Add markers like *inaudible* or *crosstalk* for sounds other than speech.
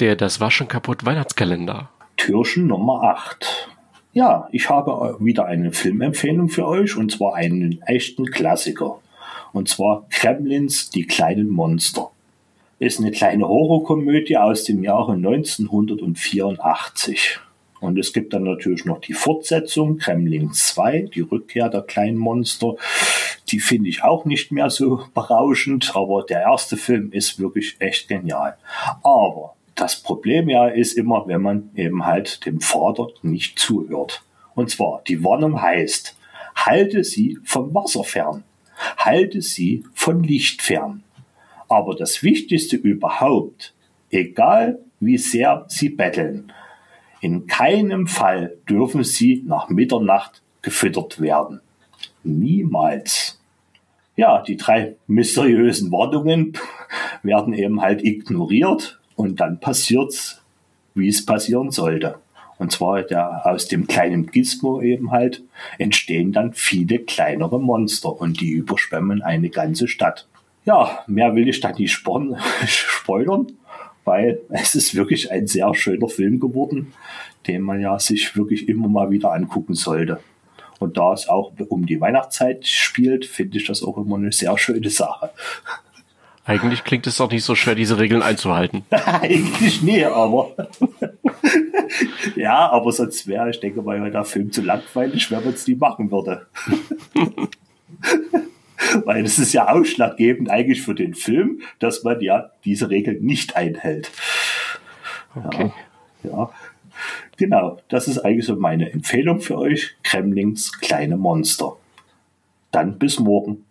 Der Das Waschen kaputt Weihnachtskalender. Türchen Nummer 8. Ja, ich habe wieder eine Filmempfehlung für euch und zwar einen echten Klassiker. Und zwar Kremlins Die kleinen Monster. Ist eine kleine Horrorkomödie aus dem Jahre 1984. Und es gibt dann natürlich noch die Fortsetzung, Kremlin 2, die Rückkehr der kleinen Monster. Die finde ich auch nicht mehr so berauschend, aber der erste Film ist wirklich echt genial. Aber das Problem ja ist immer, wenn man eben halt dem Vater nicht zuhört. Und zwar, die Warnung heißt, halte sie vom Wasser fern, halte sie von Licht fern. Aber das Wichtigste überhaupt, egal wie sehr sie betteln, in keinem Fall dürfen sie nach Mitternacht gefüttert werden. Niemals. Ja, die drei mysteriösen Warnungen *laughs* werden eben halt ignoriert und dann passiert's, wie es passieren sollte. Und zwar der, aus dem kleinen Gizmo eben halt entstehen dann viele kleinere Monster und die überschwemmen eine ganze Stadt. Ja, mehr will ich da nicht *laughs* spoilern weil es ist wirklich ein sehr schöner Film geworden, den man ja sich wirklich immer mal wieder angucken sollte. Und da es auch um die Weihnachtszeit spielt, finde ich das auch immer eine sehr schöne Sache. Eigentlich klingt es doch nicht so schwer, diese Regeln einzuhalten. *laughs* Eigentlich nie, aber *laughs* ja, aber sonst wäre, ich denke mal, der Film zu langweilig, wenn man es nie machen würde. *laughs* Weil es ist ja ausschlaggebend eigentlich für den Film, dass man ja diese Regeln nicht einhält. Okay. Ja, ja. Genau, das ist eigentlich so meine Empfehlung für euch. Kremlings kleine Monster. Dann bis morgen.